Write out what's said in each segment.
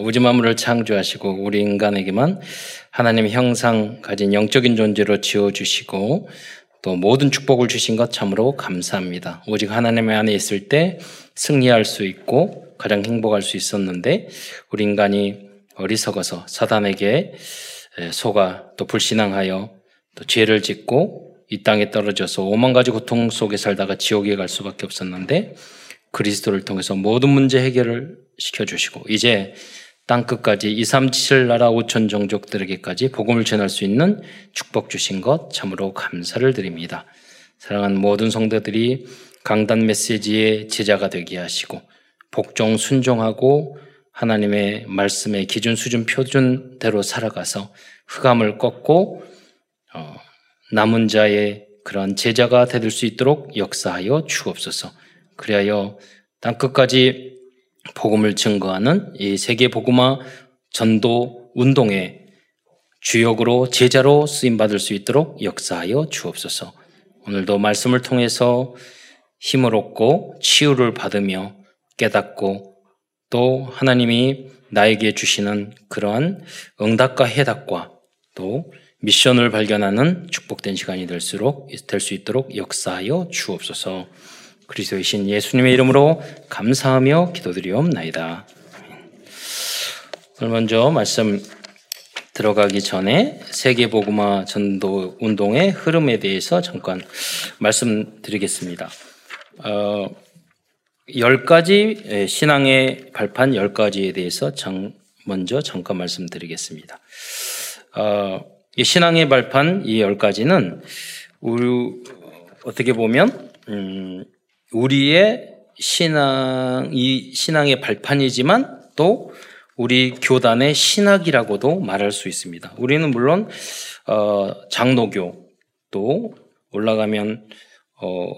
우주 만물을 창조하시고 우리 인간에게만 하나님의 형상 가진 영적인 존재로 지어 주시고 또 모든 축복을 주신 것 참으로 감사합니다. 오직 하나님의 안에 있을 때 승리할 수 있고 가장 행복할 수 있었는데 우리 인간이 어리석어서 사단에게 속아 또 불신앙하여 또 죄를 짓고 이 땅에 떨어져서 오만 가지 고통 속에 살다가 지옥에 갈 수밖에 없었는데 그리스도를 통해서 모든 문제 해결을 시켜 주시고 이제 땅 끝까지 2, 3, 7 나라 5천 종족들에게까지 복음을 전할 수 있는 축복 주신 것 참으로 감사를 드립니다. 사랑하는 모든 성도들이 강단 메시지의 제자가 되게 하시고 복종 순종하고 하나님의 말씀의 기준 수준 표준대로 살아가서 흑암을 꺾고 어, 남은 자의 그러한 제자가 되들 수 있도록 역사하여 주옵소서. 그리하여 땅 끝까지 복음을 증거하는 이 세계 복음화 전도 운동의 주역으로 제자로 쓰임 받을 수 있도록 역사하여 주옵소서. 오늘도 말씀을 통해서 힘을 얻고 치유를 받으며 깨닫고 또 하나님이 나에게 주시는 그러한 응답과 해답과 또 미션을 발견하는 축복된 시간이 될수록 될 수 있도록 역사하여 주옵소서. 그리스도의 신 예수님의 이름으로 감사하며 기도드리옵나이다. 오늘 먼저 말씀 들어가기 전에 세계 복음화 전도 운동의 흐름에 대해서 잠깐 말씀드리겠습니다. 어, 열 가지 신앙의 발판 열 가지에 대해서 장, 먼저 잠깐 말씀드리겠습니다. 어, 이 신앙의 발판 이열 가지는 우리 어떻게 보면 음, 우리의 신앙, 이 신앙의 발판이지만 또 우리 교단의 신학이라고도 말할 수 있습니다. 우리는 물론, 어, 장로교, 또 올라가면, 어,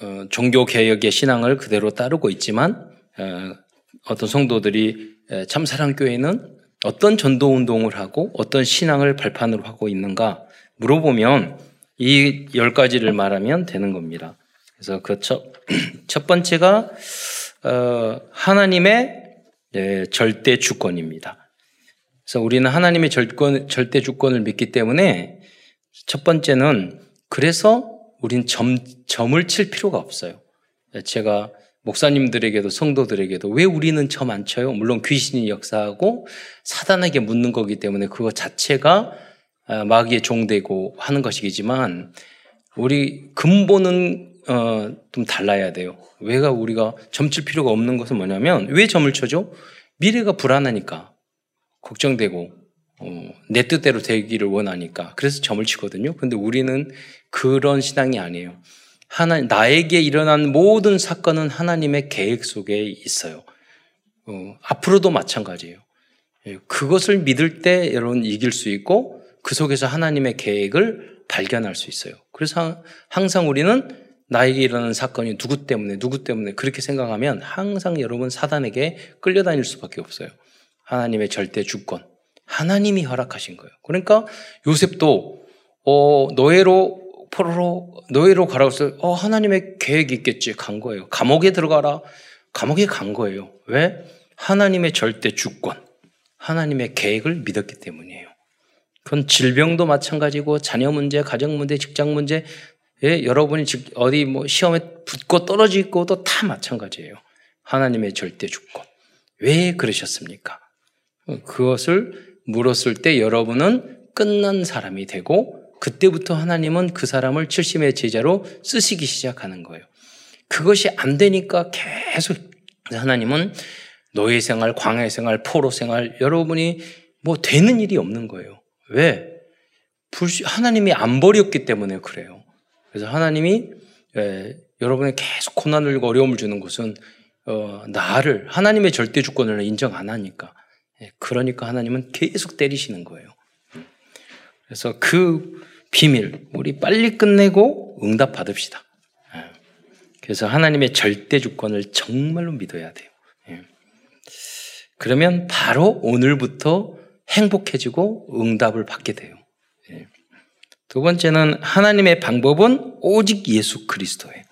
어, 종교 개혁의 신앙을 그대로 따르고 있지만, 어, 어떤 성도들이 참사랑 교회는 어떤 전도 운동을 하고 어떤 신앙을 발판으로 하고 있는가 물어보면 이 열 가지를 말하면 되는 겁니다. 그래서 그 첫, 첫 번째가 어, 하나님의 네, 절대 주권입니다. 그래서 우리는 하나님의 절권, 절대 주권을 믿기 때문에 첫 번째는 그래서 우린 점, 점을 칠 필요가 없어요. 제가 목사님들에게도 성도들에게도 왜 우리는 점 안 쳐요? 물론 귀신이 역사하고 사단에게 묻는 거기 때문에 그거 자체가 아, 마귀의 종되고 하는 것이지만 우리 근본은 어, 좀 달라야 돼요. 왜가 우리가 점칠 필요가 없는 것은 뭐냐면 왜 점을 쳐죠? 미래가 불안하니까 걱정되고 어, 내 뜻대로 되기를 원하니까 그래서 점을 치거든요. 근데 우리는 그런 신앙이 아니에요. 하나 나에게 일어난 모든 사건은 하나님의 계획 속에 있어요. 어, 앞으로도 마찬가지예요. 예, 그것을 믿을 때 여러분 이길 수 있고 그 속에서 하나님의 계획을 발견할 수 있어요. 그래서 항상 우리는 나에게 일어나는 사건이 누구 때문에, 누구 때문에 그렇게 생각하면 항상 여러분 사단에게 끌려다닐 수밖에 없어요. 하나님의 절대 주권. 하나님이 허락하신 거예요. 그러니까 요셉도, 어, 노예로, 포로로, 노예로 가라고 해서, 어, 하나님의 계획이 있겠지. 간 거예요. 감옥에 들어가라. 감옥에 간 거예요. 왜? 하나님의 절대 주권. 하나님의 계획을 믿었기 때문이에요. 그건 질병도 마찬가지고 자녀 문제, 가정 문제, 직장 문제 예, 여러분이 어디 뭐 시험에 붙고 떨어지고도 다 마찬가지예요. 하나님의 절대 주권. 왜 그러셨습니까? 그것을 물었을 때 여러분은 끝난 사람이 되고 그때부터 하나님은 그 사람을 70의 제자로 쓰시기 시작하는 거예요. 그것이 안 되니까 계속 하나님은 노예 생활, 광야 생활, 포로 생활 여러분이 뭐 되는 일이 없는 거예요. 왜? 하나님이 안 버렸기 때문에 그래요. 그래서 하나님이 예, 여러분의 계속 고난을 어려움을 주는 것은 어, 나를 하나님의 절대 주권을 인정 안 하니까 예, 그러니까 하나님은 계속 때리시는 거예요. 그래서 그 비밀 우리 빨리 끝내고 응답 받읍시다. 예. 그래서 하나님의 절대 주권을 정말로 믿어야 돼요. 예. 그러면 바로 오늘부터 행복해지고 응답을 받게 돼요. 두 번째는 하나님의 방법은 오직 예수 그리스도예요.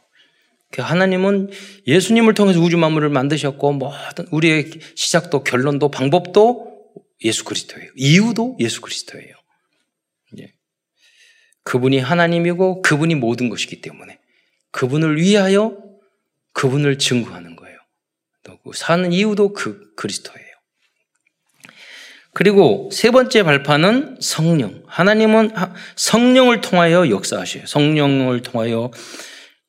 그 하나님은 예수님을 통해서 우주 만물을 만드셨고 모든 우리의 시작도 결론도 방법도 예수 그리스도예요. 이유도 예수 그리스도예요. 예. 그분이 하나님이고 그분이 모든 것이기 때문에 그분을 위하여 그분을 증거하는 거예요. 또그 사는 이유도 그 그리스도예요. 그리고 세 번째 발판은 성령. 하나님은 성령을 통하여 역사하셔요. 성령을 통하여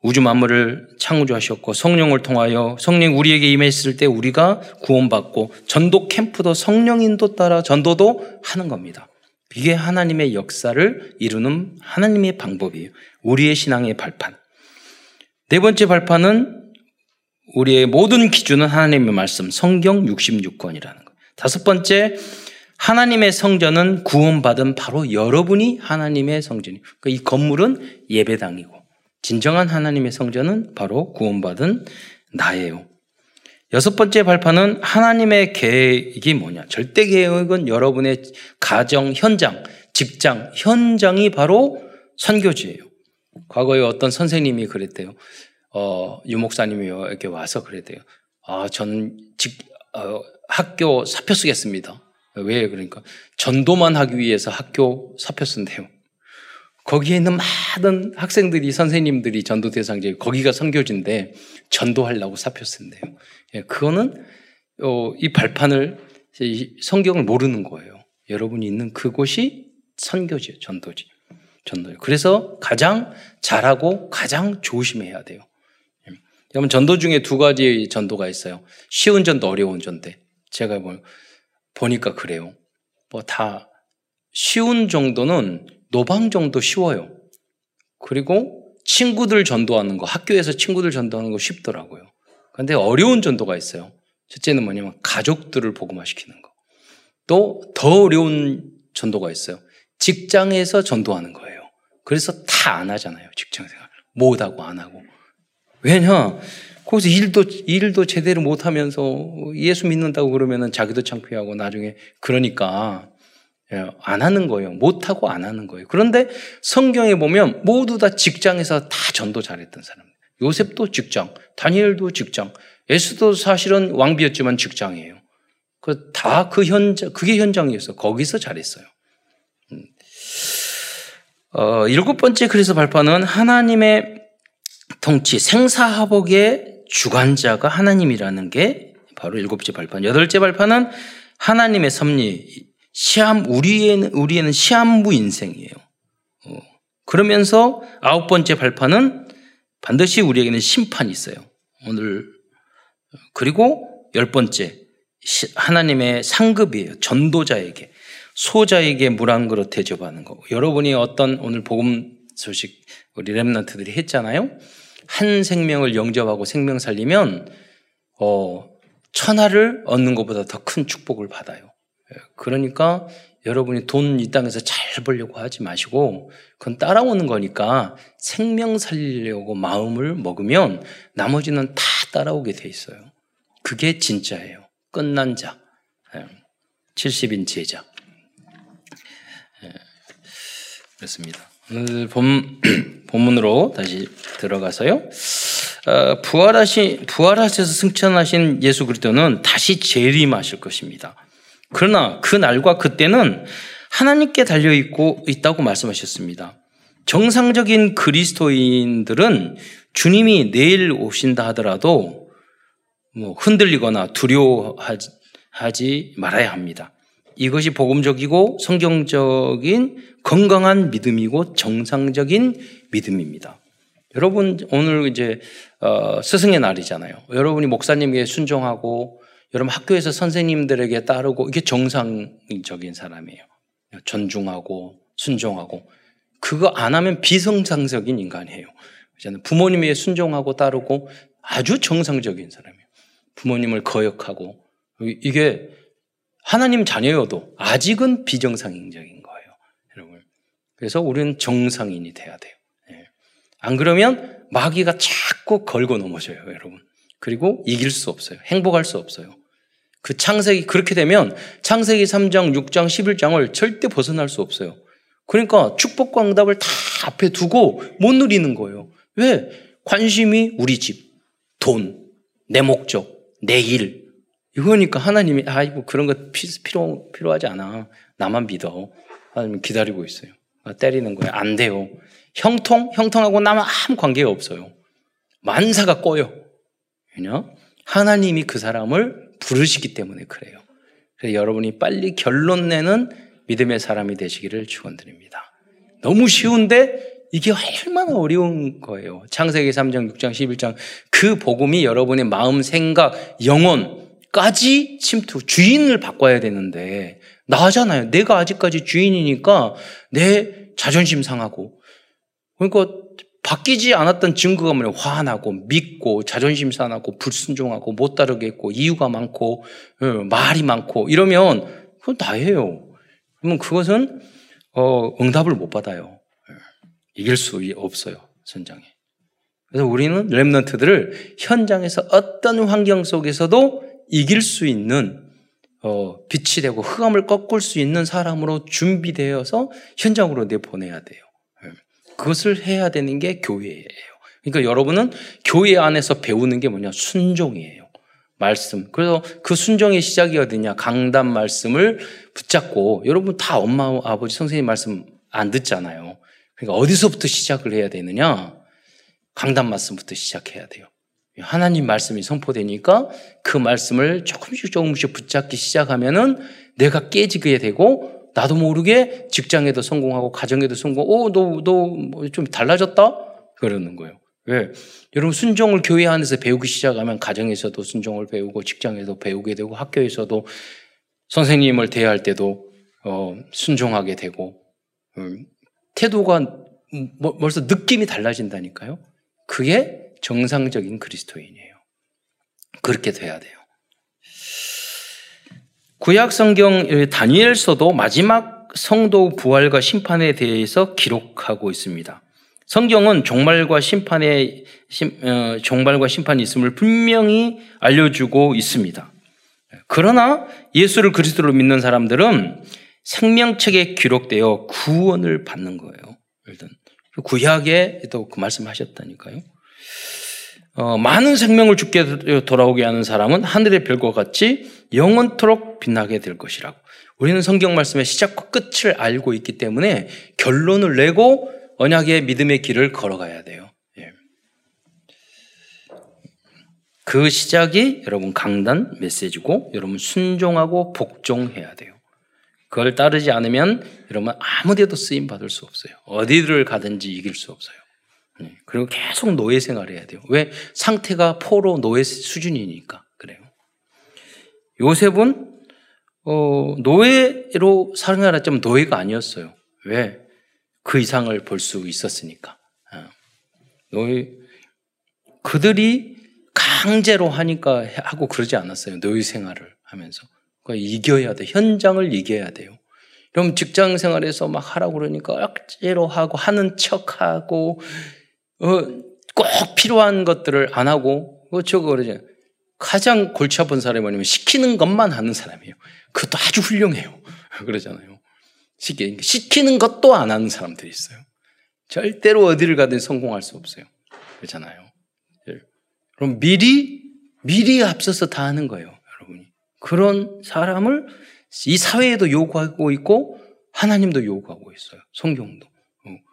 우주 만물을 창조하셨고 성령을 통하여 성령 우리에게 임했을 때 우리가 구원받고 전도 캠프도 성령 인도 따라 전도도 하는 겁니다. 이게 하나님의 역사를 이루는 하나님의 방법이에요. 우리의 신앙의 발판. 네 번째 발판은 우리의 모든 기준은 하나님의 말씀, 성경 66권이라는 거예요. 다섯 번째, 하나님의 성전은 구원받은 바로 여러분이 하나님의 성전이에요. 그러니까 이 건물은 예배당이고, 진정한 하나님의 성전은 바로 구원받은 나예요. 여섯 번째 발판은 하나님의 계획이 뭐냐. 절대 계획은 여러분의 가정, 현장, 직장, 현장이 바로 선교지예요. 과거에 어떤 선생님이 그랬대요. 어, 유목사님이 이렇게 와서 그랬대요. 아, 저는 직, 어, 학교 사표 쓰겠습니다. 왜 그러니까 전도만 하기 위해서 학교 사표 쓴대요. 거기에 있는 많은 학생들이 선생님들이 전도 대상자 거기가 선교지인데 전도하려고 사표 쓴대요. 예, 그거는 어, 이 발판을 성경을 모르는 거예요. 여러분이 있는 그곳이 선교지예요. 전도지. 전도. 그래서 가장 잘하고 가장 조심해야 돼요. 예. 여러분 전도 중에 두 가지 전도가 있어요. 쉬운 전도, 어려운 전도. 제가 뭐 보니까 그래요. 뭐 다 쉬운 정도는 노방 정도 쉬워요. 그리고 친구들 전도하는 거, 학교에서 친구들 전도하는 거 쉽더라고요. 근데 어려운 전도가 있어요. 첫째는 뭐냐면 가족들을 복음화시키는 거. 또 더 어려운 전도가 있어요. 직장에서 전도하는 거예요. 그래서 다 안 하잖아요. 직장 생활. 못하고 안 하고. 왜냐? 거기서 일도, 일도 제대로 못하면서 예수 믿는다고 그러면은 자기도 창피하고 나중에 그러니까 예, 안 하는 거예요. 못하고 안 하는 거예요. 그런데 성경에 보면 모두 다 직장에서 다 전도 잘했던 사람. 요셉도 직장, 다니엘도 직장, 에스도 사실은 왕비였지만 직장이에요. 그 다 그 현장, 그게 현장이었어. 거기서 잘했어요. 음. 어, 일곱 번째 그래서 발판은 하나님의 통치, 생사화복의 주관자가 하나님이라는 게 바로 일곱째 발판. 여덟째 발판은 하나님의 섭리, 시험, 우리에는, 우리에는 시한부 인생이에요. 어. 그러면서 아홉 번째 발판은 반드시 우리에게는 심판이 있어요. 오늘. 그리고 열 번째, 하나님의 상급이에요. 전도자에게. 소자에게 물 한 그릇 대접하는 거. 여러분이 어떤 오늘 복음 소식 우리 랩런트들이 했잖아요. 한 생명을 영접하고 생명 살리면 어, 천하를 얻는 것보다 더 큰 축복을 받아요. 그러니까 여러분이 돈 이 땅에서 잘 벌려고 하지 마시고 그건 따라오는 거니까 생명 살리려고 마음을 먹으면 나머지는 다 따라오게 돼 있어요. 그게 진짜예요. 끝난 자. 70인 예. 제자. 예. 그렇습니다. 오늘 본, 본문으로 다시 들어가서요. 어, 부활하신, 부활하셔서 승천하신 예수 그리스도는 다시 재림하실 것입니다. 그러나 그 날과 그때는 하나님께 달려 있고 있다고 말씀하셨습니다. 정상적인 그리스도인들은 주님이 내일 오신다 하더라도 뭐 흔들리거나 두려워하지 말아야 합니다. 이것이 복음적이고 성경적인 건강한 믿음이고 정상적인 믿음입니다. 여러분 오늘 이제 어, 스승의 날이잖아요. 여러분이 목사님에게 순종하고 여러분 학교에서 선생님들에게 따르고 이게 정상적인 사람이에요. 존중하고 순종하고 그거 안 하면 비정상적인 인간이에요. 부모님에 순종하고 따르고 아주 정상적인 사람이에요. 부모님을 거역하고 이게 하나님 자녀여도 아직은 비정상적인 거예요. 여러분. 그래서 우리는 정상인이 돼야 돼요. 예. 안 그러면 마귀가 자꾸 걸고 넘어져요, 여러분. 그리고 이길 수 없어요. 행복할 수 없어요. 그 창세기 그렇게 되면 창세기 3장, 6장, 11장을 절대 벗어날 수 없어요. 그러니까 축복과 응답을 다 앞에 두고 못 누리는 거예요. 왜? 관심이 우리 집, 돈, 내 목적, 내 일. 이거니까 하나님이 아이고 그런 거 필요 필요하지 않아. 나만 믿어. 하나님 기다리고 있어요. 아, 때리는 거예요. 안 돼요. 형통 형통하고 나만 아무 관계가 없어요. 만사가 꺼요. 왜냐? 하나님이 그 사람을 부르시기 때문에 그래요. 그래서 여러분이 빨리 결론 내는 믿음의 사람이 되시기를 축원드립니다. 너무 쉬운데 이게 얼마나 어려운 거예요. 창세기 3장, 6장, 11장 그 복음이 여러분의 마음, 생각, 영혼 까지 침투, 주인을 바꿔야 되는데 나잖아요. 내가 아직까지 주인이니까 내 자존심 상하고 그러니까 바뀌지 않았던 증거가 뭐냐 화나고 믿고 자존심 상하고 불순종하고 못 따르겠고 이유가 많고 어, 말이 많고 이러면 그건 다예요. 그러면 그것은 어, 응답을 못 받아요. 이길 수 없어요 선장에. 그래서 우리는 렘넌트들을 현장에서 어떤 환경 속에서도 이길 수 있는 어, 빛이 되고 흑암을 꺾을 수 있는 사람으로 준비되어서 현장으로 내보내야 돼요. 그것을 해야 되는 게 교회예요. 그러니까 여러분은 교회 안에서 배우는 게 뭐냐? 순종이에요. 말씀. 그래서 그 순종의 시작이 어디냐? 강단 말씀을 붙잡고 여러분 다 엄마, 아버지, 선생님 말씀 안 듣잖아요. 그러니까 어디서부터 시작을 해야 되느냐? 강단 말씀부터 시작해야 돼요. 하나님 말씀이 선포되니까 그 말씀을 조금씩 조금씩 붙잡기 시작하면은 내가 깨지게 되고 나도 모르게 직장에도 성공하고 가정에도 성공. 오, 너, 너좀 뭐 달라졌다? 그러는 거예요. 왜? 여러분 순종을 교회 안에서 배우기 시작하면 가정에서도 순종을 배우고 직장에도 배우게 되고 학교에서도 선생님을 대할 때도 어, 순종하게 되고 음, 태도가 뭐, 벌써 느낌이 달라진다니까요. 그게 정상적인 그리스도인이에요. 그렇게 돼야 돼요. 구약 성경 다니엘서도 마지막 성도 부활과 심판에 대해서 기록하고 있습니다. 성경은 종말과 심판의 어, 종말과 심판이 있음을 분명히 알려주고 있습니다. 그러나 예수를 그리스도로 믿는 사람들은 생명책에 기록되어 구원을 받는 거예요. 일단 구약에도 그 말씀하셨다니까요. 어, 많은 생명을 죽게 돌아오게 하는 사람은 하늘의 별과 같이 영원토록 빛나게 될 것이라고. 우리는 성경 말씀의 시작과 끝을 알고 있기 때문에 결론을 내고 언약의 믿음의 길을 걸어가야 돼요. 예. 그 시작이 여러분 강단 메시지고 여러분 순종하고 복종해야 돼요. 그걸 따르지 않으면 여러분 아무 데도 쓰임 받을 수 없어요. 어디를 가든지 이길 수 없어요. 네. 그리고 계속 노예 생활해야 돼요. 왜? 상태가 포로 노예 수준이니까 그래요. 요셉은 어, 노예로 살아났지만 노예가 아니었어요. 왜? 그 이상을 볼 수 있었으니까. 어. 노예 그들이 강제로 하니까 하고 그러지 않았어요. 노예 생활을 하면서. 그러니까 이겨야 돼. 현장을 이겨야 돼요. 그럼 직장 생활에서 막 하라고 그러니까 억지로 하고 하는 척하고 어, 꼭 필요한 것들을 안 하고 어쩌고 그러죠. 가장 골치 아픈 사람이 뭐냐면 시키는 것만 하는 사람이에요. 그것도 아주 훌륭해요. 그러잖아요. 시키, 시키는 것도 안 하는 사람들이 있어요. 절대로 어디를 가든 성공할 수 없어요. 그렇잖아요. 그럼 미리, 미리 앞서서 다 하는 거예요. 여러분이. 그런 사람을 이 사회에도 요구하고 있고 하나님도 요구하고 있어요. 성경도.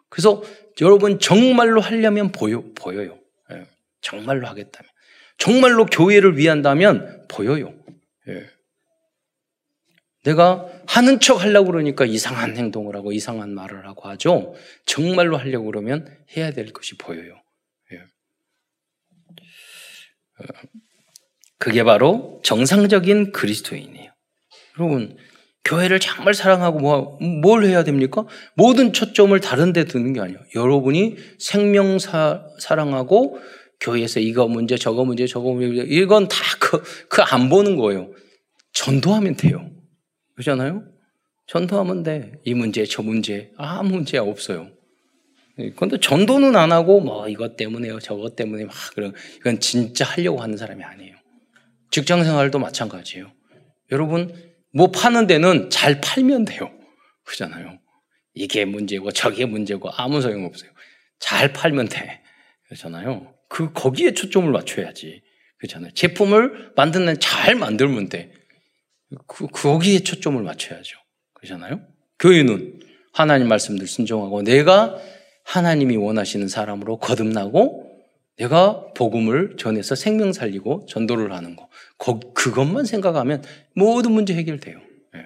그래서 여러분 정말로 하려면 보여, 보여요. 예. 정말로 하겠다면. 정말로 교회를 위한다면 보여요. 예. 내가 하는 척 하려고 그러니까 이상한 행동을 하고 이상한 말을 하고 하죠. 정말로 하려고 그러면 해야 될 것이 보여요. 예. 어, 그게 바로 정상적인 그리스도인이에요. 여러분, 교회를 정말 사랑하고 뭐, 뭘 해야 됩니까? 모든 초점을 다른 데 두는 게 아니에요. 여러분이 생명 사, 사랑하고 교회에서 이거 문제, 저거 문제, 저거 문제, 이건 다 그, 그 안 보는 거예요. 전도하면 돼요. 그렇잖아요? 전도하면 돼. 이 문제, 저 문제, 아무 문제 없어요. 근데 전도는 안 하고 뭐 이것 때문에요, 저것 때문에 막 그런 이건 진짜 하려고 하는 사람이 아니에요. 직장 생활도 마찬가지예요. 여러분 뭐 파는 데는 잘 팔면 돼요. 그잖아요. 이게 문제고 저게 문제고 아무 소용 없어요. 잘 팔면 돼. 그렇잖아요. 그 거기에 초점을 맞춰야지. 그렇잖아요. 제품을 만드는 잘 만들면 돼. 그 거기에 초점을 맞춰야죠. 그렇잖아요. 교회는 하나님 말씀들 순종하고 내가 하나님이 원하시는 사람으로 거듭나고 내가 복음을 전해서 생명 살리고 전도를 하는 거. 그것만 생각하면 모든 문제 해결돼요. 예.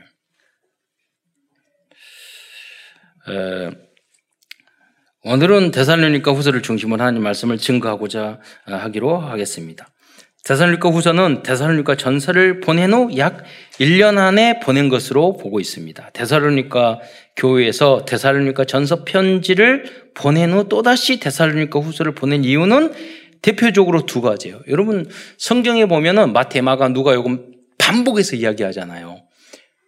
에, 오늘은 대살로니까 후서를 중심으로 하나님 말씀을 증거하고자 하기로 하겠습니다. 대살로니까 후서는 대살로니까 전서를 보낸 후 약 1년 안에 보낸 것으로 보고 있습니다. 대살로니까 교회에서 대살로니까 전서 편지를 보낸 후 또다시 대살로니까 후서를 보낸 이유는 대표적으로 두 가지예요. 여러분 성경에 보면은 마태, 마가, 누가 요금 반복해서 이야기하잖아요.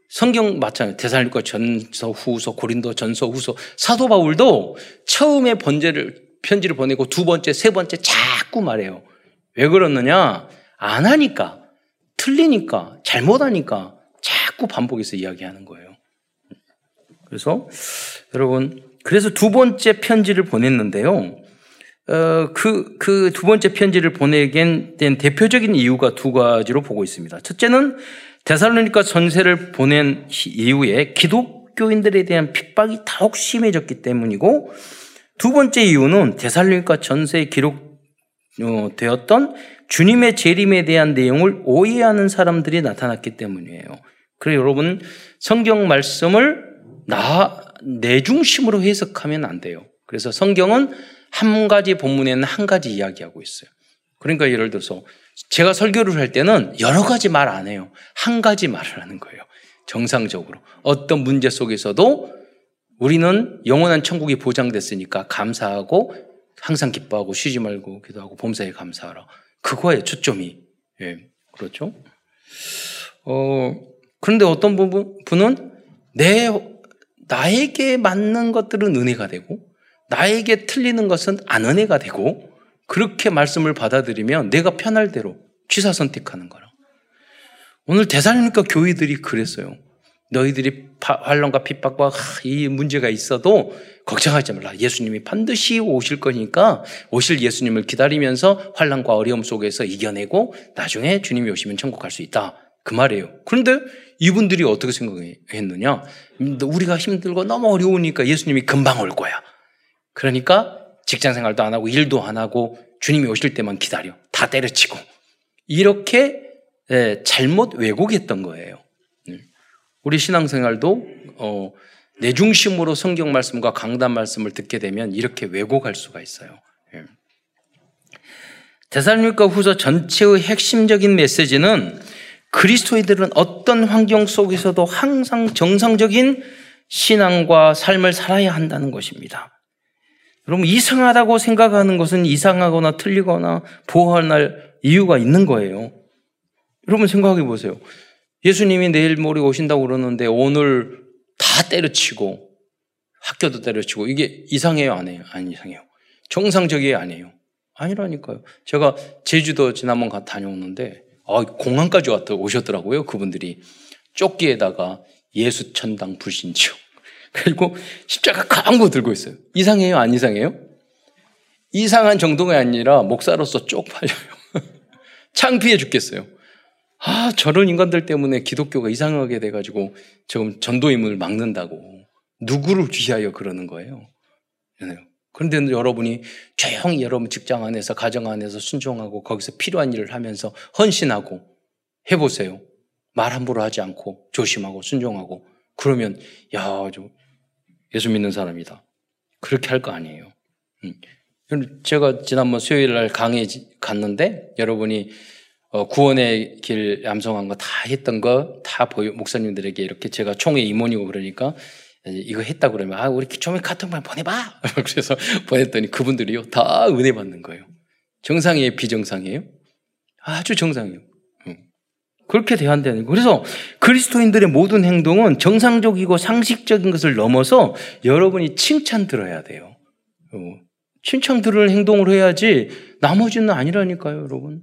성경 맞잖아요. 대살로니까 전서, 후서, 고린도 전서, 후서. 사도 바울도 처음에 번제를 편지를 보내고 두 번째, 세 번째 자꾸 말해요. 왜 그러느냐? 안 하니까, 틀리니까, 잘못하니까 자꾸 반복해서 이야기하는 거예요. 그래서 여러분, 그래서 두 번째 편지를 보냈는데요. 어, 그, 그 두 번째 편지를 보내게 된 대표적인 이유가 두 가지로 보고 있습니다. 첫째는 데살로니카 전세를 보낸 이후에 기독교인들에 대한 핍박이 더욱 심해졌기 때문이고 두 번째 이유는 데살로니카 전세에 기록되었던 주님의 재림에 대한 내용을 오해하는 사람들이 나타났기 때문이에요. 그래 여러분 성경 말씀을 나 내 중심으로 해석하면 안 돼요. 그래서 성경은 한 가지 본문에는 한 가지 이야기하고 있어요. 그러니까 예를 들어서 제가 설교를 할 때는 여러 가지 말 안 해요. 한 가지 말을 하는 거예요. 정상적으로. 어떤 문제 속에서도 우리는 영원한 천국이 보장됐으니까 감사하고 항상 기뻐하고 쉬지 말고 기도하고 범사에 감사하라. 그거에 초점이. 예, 그렇죠? 어, 그런데 어떤 분은 내, 나에게 맞는 것들은 은혜가 되고 나에게 틀리는 것은 안 은혜가 되고 그렇게 말씀을 받아들이면 내가 편할 대로 취사 선택하는 거라. 오늘 대사님니까 교회들이 그랬어요. 너희들이 환란과 핍박과 이 문제가 있어도 걱정하지 말라. 예수님이 반드시 오실 거니까 오실 예수님을 기다리면서 환란과 어려움 속에서 이겨내고 나중에 주님이 오시면 천국 갈 수 있다. 그 말이에요. 그런데 이분들이 어떻게 생각했느냐? 우리가 힘들고 너무 어려우니까 예수님이 금방 올 거야. 그러니까 직장 생활도 안 하고 일도 안 하고 주님이 오실 때만 기다려. 다 때려치고. 이렇게 예, 잘못 왜곡했던 거예요. 음. 우리 신앙생활도 어, 내 중심으로 성경 말씀과 강단 말씀을 듣게 되면 이렇게 왜곡할 수가 있어요. 예. 대살로니가 후서 전체의 핵심적인 메시지는 그리스도인들은 어떤 환경 속에서도 항상 정상적인 신앙과 삶을 살아야 한다는 것입니다. 여러분 이상하다고 생각하는 것은 이상하거나 틀리거나 보호할 이유가 있는 거예요. 여러분 생각해 보세요. 예수님이 내일 모레 오신다고 그러는데 오늘 다 때려치고 학교도 때려치고 이게 이상해요, 안 해요? 안 이상해요. 정상적이에요, 아니에요? 아니라니까요. 제가 제주도 지난번 다녀오는데 아, 공항까지 왔다 오셨더라고요, 그분들이. 쪽기에다가 예수 천당 불신지요. 그리고 십자가 강고 들고 있어요. 이상해요? 안 이상해요? 이상한 정도가 아니라 목사로서 쪽팔려요. 창피해 죽겠어요. 아, 저런 인간들 때문에 기독교가 이상하게 돼가지고 지금 전도임을 막는다고. 누구를 위하여 그러는 거예요? 그런데 여러분이 조용히 여러분 직장 안에서, 가정 안에서 순종하고 거기서 필요한 일을 하면서 헌신하고 해보세요. 말 함부로 하지 않고 조심하고 순종하고 그러면 야, 예수 믿는 사람이다. 그렇게 할 거 아니에요. 음. 제가 지난번 수요일 날 강의 갔는데 여러분이 어, 구원의 길 암송한 거 다 했던 거 다 보여 목사님들에게 이렇게 제가 총회 임원이고 그러니까 이거 했다 그러면 아 우리 총회 카톡만 보내봐 그래서 보냈더니 그분들이요 다 은혜 받는 거예요 정상이에요 비정상이에요 아주 정상이에요 그렇게 되는 거예요. 그래서 그리스도인들의 모든 행동은 정상적이고 상식적인 것을 넘어서 여러분이 칭찬 들어야 돼요. 어, 칭찬 들을 행동을 해야지 나머지는 아니라니까요, 여러분.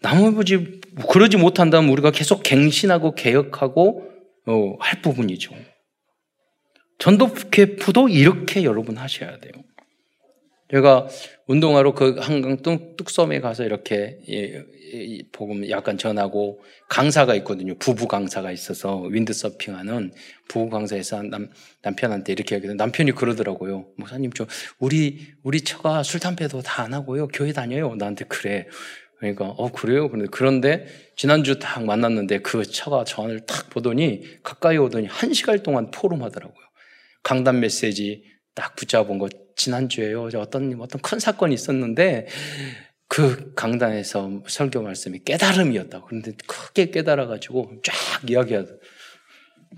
나머지 그러지 못한다면 우리가 계속 갱신하고 개혁하고 어, 할 부분이죠. 전도 캠프도 이렇게 여러분 하셔야 돼요. 제가 운동하러 그 한강 뚝섬에 가서 이렇게 복음 약간 전하고 강사가 있거든요. 부부 강사가 있어서 윈드서핑하는 부부 강사에서 남, 남편한테 이렇게 하거든 남편이 그러더라고요. 목사님 저 우리 우리 처가 술 담배도 다 안 하고요. 교회 다녀요. 나한테 그래. 그러니까 어 그래요. 그런데 지난주 딱 만났는데 그 처가 전화를 딱 보더니 가까이 오더니 한 시간 동안 포럼하더라고요. 강단 메시지 딱 붙잡은 거 지난주에요. 어떤 어떤 큰 사건이 있었는데 그 강단에서 설교 말씀이 깨달음이었다고. 그런데 크게 깨달아 가지고 쫙 이야기하더.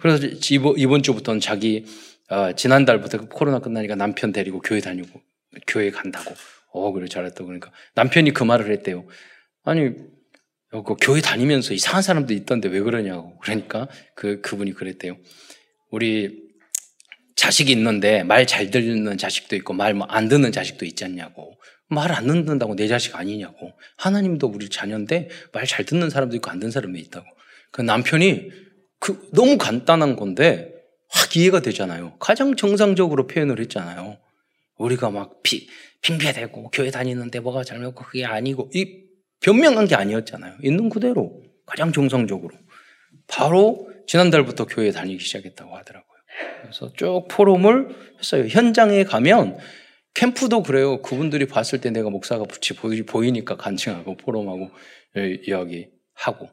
그래서 이번, 이번 주부터는 자기 어, 지난달부터 코로나 끝나니까 남편 데리고 교회 다니고 교회 간다고. 어 그래 잘했다 그러니까 남편이 그 말을 했대요. 아니 그 교회 다니면서 이상한 사람도 있던데 왜 그러냐고. 그러니까 그 그분이 그랬대요. 우리 자식이 있는데 말 잘 듣는 자식도 있고 말 안 듣는 자식도 있지 않냐고. 말 안 듣는다고 내 자식 아니냐고. 하나님도 우리 자녀인데 말 잘 듣는 사람도 있고 안 듣는 사람도 있다고. 그 남편이 그 너무 간단한 건데 확 이해가 되잖아요. 가장 정상적으로 표현을 했잖아요. 우리가 막 비, 빙배대고 교회 다니는데 뭐가 잘못고 그게 아니고 이 변명한 게 아니었잖아요. 있는 그대로 가장 정상적으로 바로 지난달부터 교회 다니기 시작했다고 하더라고요. 그래서 쭉 포럼을 했어요. 현장에 가면 캠프도 그래요. 그분들이 봤을 때 내가 목사가 붙이 보이니까 간증하고 포럼하고 이야기하고.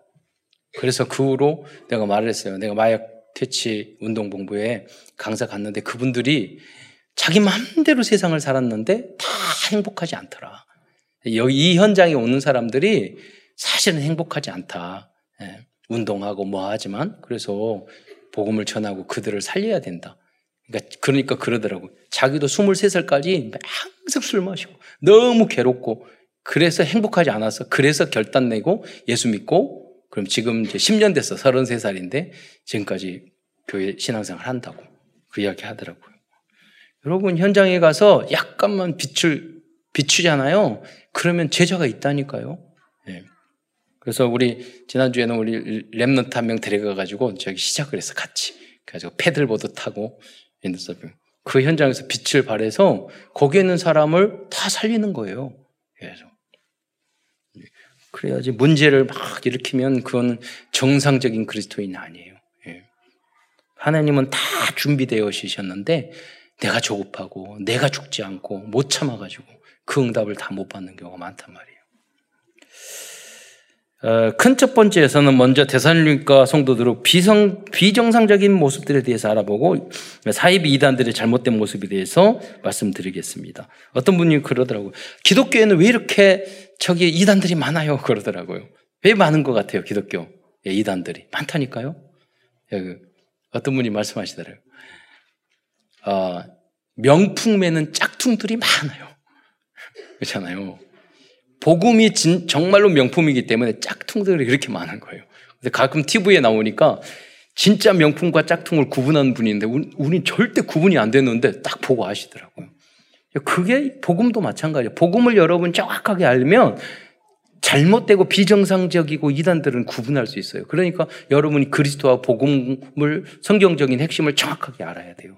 그래서 그 후로 내가 말을 했어요. 내가 마약 퇴치 운동본부에 강사 갔는데 그분들이 자기 마음대로 세상을 살았는데 다 행복하지 않더라. 여기 이 현장에 오는 사람들이 사실은 행복하지 않다. 예, 운동하고 뭐 하지만 그래서 복음을 전하고 그들을 살려야 된다. 그러니까, 그러니까 그러더라고. 자기도 23살까지 항상 술 마시고 너무 괴롭고 그래서 행복하지 않아서 그래서 결단 내고 예수 믿고 그럼 지금 이제 10년 됐어. 33살인데 지금까지 교회 신앙생활 한다고 그 이야기 하더라고요. 여러분 현장에 가서 약간만 빛을 비추잖아요. 그러면 제자가 있다니까요. 네. 그래서 우리 지난주에는 우리 랩런트 한 명 데려가 가지고 저기 시작을 해서 같이 그래가지고 패들보드 타고 인더서빙. 그 현장에서 빛을 발해서 거기에 있는 사람을 다 살리는 거예요. 그래서. 그래야지 문제를 막 일으키면 그건 정상적인 그리스도인 아니에요. 예. 하나님은 다 준비되어 오셨는데 내가 조급하고 내가 죽지 않고 못 참아가지고 그 응답을 다 못 받는 경우가 많단 말이에요. 어, 큰첫 번째에서는 먼저 대산리과 성도들은 비성, 비정상적인 모습들에 대해서 알아보고 사이비 이단들의 잘못된 모습에 대해서 말씀드리겠습니다. 어떤 분이 그러더라고요. 기독교에는 왜 이렇게 저기 이단들이 많아요? 그러더라고요. 왜 많은 것 같아요, 기독교? 예, 이단들이. 많다니까요? 예, 어떤 분이 말씀하시더라고요. 어, 명품 매는 짝퉁들이 많아요. 그렇잖아요. 복음이 진, 정말로 명품이기 때문에 짝퉁들이 그렇게 많은 거예요. 근데 가끔 TV에 나오니까 진짜 명품과 짝퉁을 구분하는 분인데 우리 절대 구분이 안 되는데 딱 보고 아시더라고요. 그게 복음도 마찬가지예요. 복음을 여러분 정확하게 알면 잘못되고 비정상적이고 이단들은 구분할 수 있어요. 그러니까 여러분이 그리스도와 복음을 성경적인 핵심을 정확하게 알아야 돼요.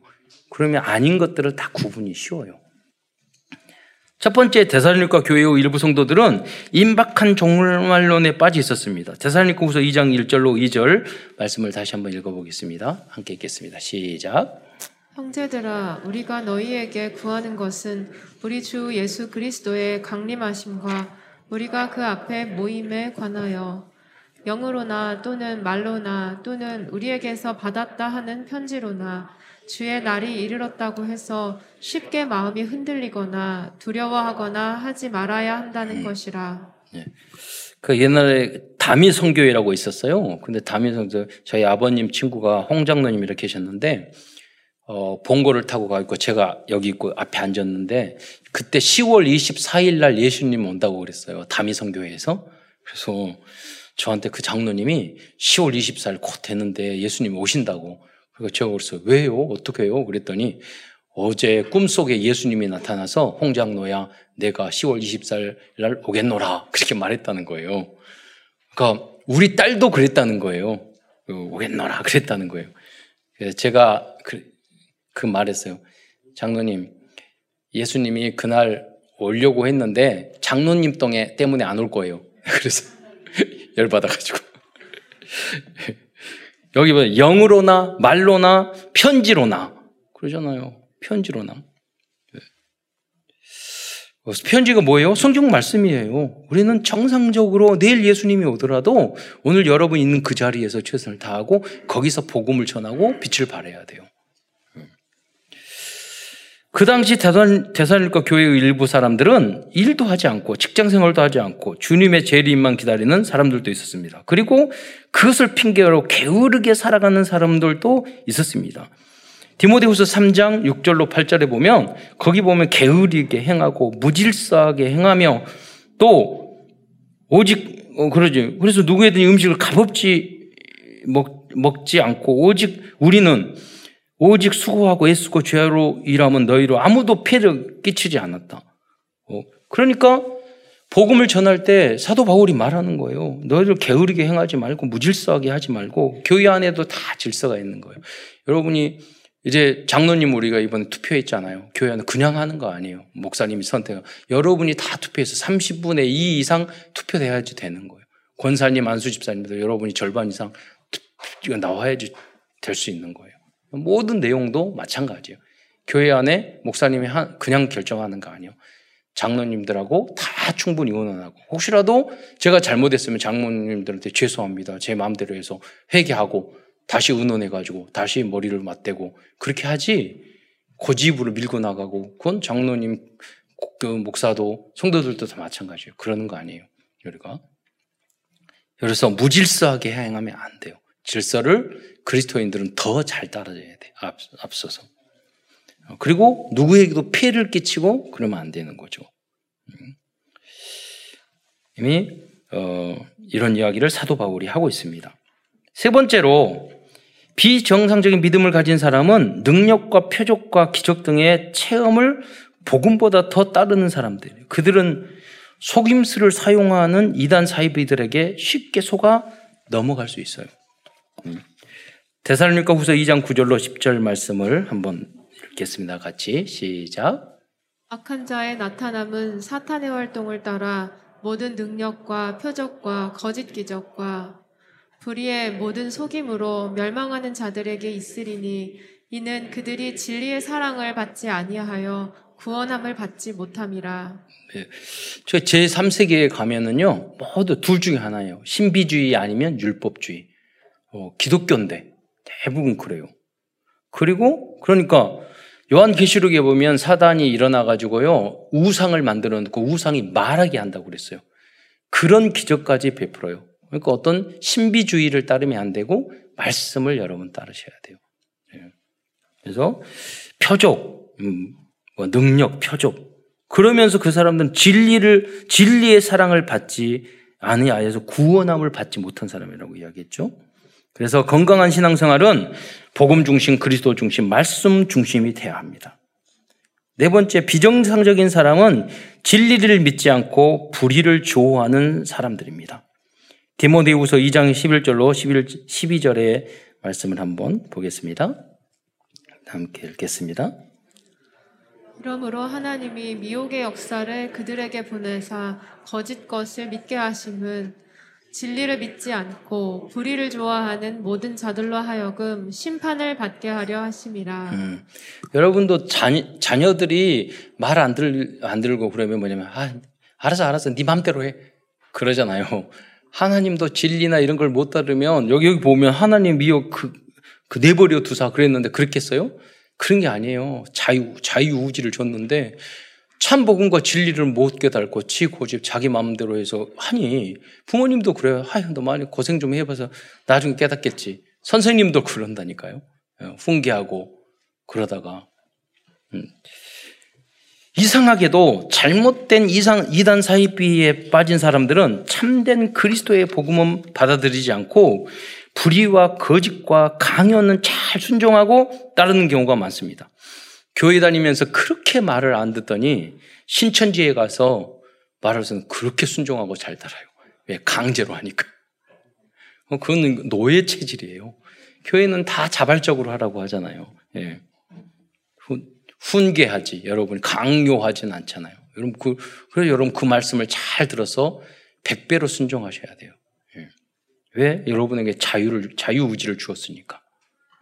그러면 아닌 것들을 다 구분이 쉬워요. 첫 번째 대살로니가 교회의 일부 성도들은 임박한 종말론에 빠져 있었습니다. 대살로니가후서 2장 1절로 2절 말씀을 다시 한번 읽어보겠습니다. 함께 읽겠습니다. 시작. 형제들아 우리가 너희에게 구하는 것은 우리 주 예수 그리스도의 강림하심과 우리가 그 앞에 모임에 관하여 영으로나 또는 말로나 또는 우리에게서 받았다 하는 편지로나 주의 날이 이르렀다고 해서 쉽게 마음이 흔들리거나 두려워하거나 하지 말아야 한다는 음. 것이라. 네. 그 옛날에 다미 성교회라고 있었어요. 근데 다미 성교 저희 아버님 친구가 홍 장로님 이렇게 계셨는데 어, 봉고를 타고 가고 제가 여기 있고 앞에 앉았는데 그때 10월 24일 날 예수님 온다고 그랬어요. 다미 성교회에서. 그래서 저한테 그 장로님이 10월 24일 곧 되는데 예수님 오신다고. 그래서 제가 그랬어요. 왜요? 어떻게 해요? 그랬더니 어제 꿈속에 예수님이 나타나서 홍장노야 내가 10월 24일 날 오겠노라 그렇게 말했다는 거예요. 그러니까 우리 딸도 그랬다는 거예요. 오겠노라 그랬다는 거예요. 그래서 제가 그, 그 말했어요. 장로님 예수님이 그날 오려고 했는데 장로님 똥에 때문에 안 올 거예요. 그래서 열받아가지고 여기 봐 영으로나 말로나 편지로나 그러잖아요. 편지로나. 편지가 뭐예요? 성경 말씀이에요. 우리는 정상적으로 내일 예수님이 오더라도 오늘 여러분 있는 그 자리에서 최선을 다하고 거기서 복음을 전하고 빛을 발해야 돼요. 그 당시 대사님과 교회의 일부 사람들은 일도 하지 않고 직장 생활도 하지 않고 주님의 재림만 기다리는 사람들도 있었습니다. 그리고 그것을 핑계로 게으르게 살아가는 사람들도 있었습니다. 디모데후서 3장 6절로 8절에 보면 거기 보면 게으르게 행하고 무질서하게 행하며 또 오직 어, 그러지. 그래서 누구에든 음식을 값없이 먹, 먹지 않고 오직 우리는 오직 수고하고 애쓰고 죄로 일하면 너희로 아무도 폐를 끼치지 않았다. 어, 그러니까 복음을 전할 때 사도 바울이 말하는 거예요. 너희들 게으르게 행하지 말고 무질서하게 하지 말고 교회 안에도 다 질서가 있는 거예요. 여러분이 이제 장로님 우리가 이번에 투표했잖아요. 교회 안에 그냥 하는 거 아니에요. 목사님이 선택. 여러분이 다 투표해서 30분의 2 이상 투표돼야지 되는 거예요. 권사님, 안수 집사님도 여러분이 절반 이상 나와야지 될 수 있는 거예요. 모든 내용도 마찬가지예요. 교회 안에 목사님이 그냥 결정하는 거 아니에요. 장로님들하고 다 충분히 의논하고 혹시라도 제가 잘못했으면 장모님들한테 죄송합니다. 제 마음대로 해서 회개하고 다시 의논해가지고 다시 머리를 맞대고 그렇게 하지 고집으로 밀고 나가고 그건 장로님 그 목사도 성도들도 다 마찬가지예요. 그러는 거 아니에요. 우리가 그래서 무질서하게 행하면 안 돼요. 질서를 그리스도인들은 더 잘 따라줘야 돼. 앞, 앞서서. 그리고 누구에게도 피해를 끼치고 그러면 안 되는 거죠. 음. 이미 어, 이런 이야기를 사도 바울이 하고 있습니다. 세 번째로 비정상적인 믿음을 가진 사람은 능력과 표적과 기적 등의 체험을 복음보다 더 따르는 사람들. 그들은 속임수를 사용하는 이단 사이비들에게 쉽게 속아 넘어갈 수 있어요. 대살로니가 후서 2장 9절로 10절 말씀을 한번 읽겠습니다. 같이 시작. 악한 자의 나타남은 사탄의 활동을 따라 모든 능력과 표적과 거짓 기적과 불의의 모든 속임으로 멸망하는 자들에게 있으리니 이는 그들이 진리의 사랑을 받지 아니하여 구원함을 받지 못함이라. 네. 저 제3세계에 가면은요, 모두 둘 중에 하나예요. 신비주의 아니면 율법주의. 어, 기독교인데 대부분 그래요. 그리고 그러니까 요한계시록에 보면 사단이 일어나 가지고요 우상을 만들어 놓고 우상이 말하게 한다고 그랬어요. 그런 기적까지 베풀어요. 그러니까 어떤 신비주의를 따르면 안 되고 말씀을 여러분 따르셔야 돼요. 예. 그래서 표적, 음, 뭐 능력, 표적. 그러면서 그 사람들은 진리를 진리의 사랑을 받지 아니하여서 구원함을 받지 못한 사람이라고 이야기했죠. 그래서 건강한 신앙생활은 복음 중심, 그리스도 중심, 말씀 중심이 돼야 합니다. 네 번째, 비정상적인 사람은 진리를 믿지 않고 불의를 좋아하는 사람들입니다. 디모데후서 2장 11절로 11, 12절의 말씀을 한번 보겠습니다. 함께 읽겠습니다. 그러므로 하나님이 미혹의 역사를 그들에게 보내사 거짓 것을 믿게 하심은 진리를 믿지 않고 불의를 좋아하는 모든 자들로 하여금 심판을 받게 하려 하심이라. 음, 여러분도 자녀, 자녀들이 말 안 들, 안 들고 그러면 뭐냐면, 아, 알았어, 알았어. 네 맘대로 해. 그러잖아요. 하나님도 진리나 이런 걸 못 따르면 여기 여기 보면 하나님 미혹 그, 그 내버려 두사 그랬는데 그렇겠어요? 그런 게 아니에요. 자유 자유의지를 줬는데 참 복음과 진리를 못 깨달고 지 고집 자기 마음대로 해서 하니 부모님도 그래요. 아유 너 많이 고생 좀 해봐서 나중에 깨닫겠지. 선생님도 그런다니까요. 예, 훈계하고 그러다가 음. 이상하게도 잘못된 이상 이단 사이비에 빠진 사람들은 참된 그리스도의 복음은 받아들이지 않고 불의와 거짓과 강요는 잘 순종하고 따르는 경우가 많습니다. 교회 다니면서 그렇게 말을 안 듣더니 신천지에 가서 말을 서 그렇게 순종하고 잘 따라요. 왜? 강제로 하니까. 어, 그건 노예 체질이에요. 교회는 다 자발적으로 하라고 하잖아요. 예. 훈 계하지. 여러분 강요하진 않잖아요. 여러분 그 그래서 여러분 그 말씀을 잘 들어서 백배로 순종하셔야 돼요. 예. 왜 여러분에게 자유를 자유 의지를 주었으니까.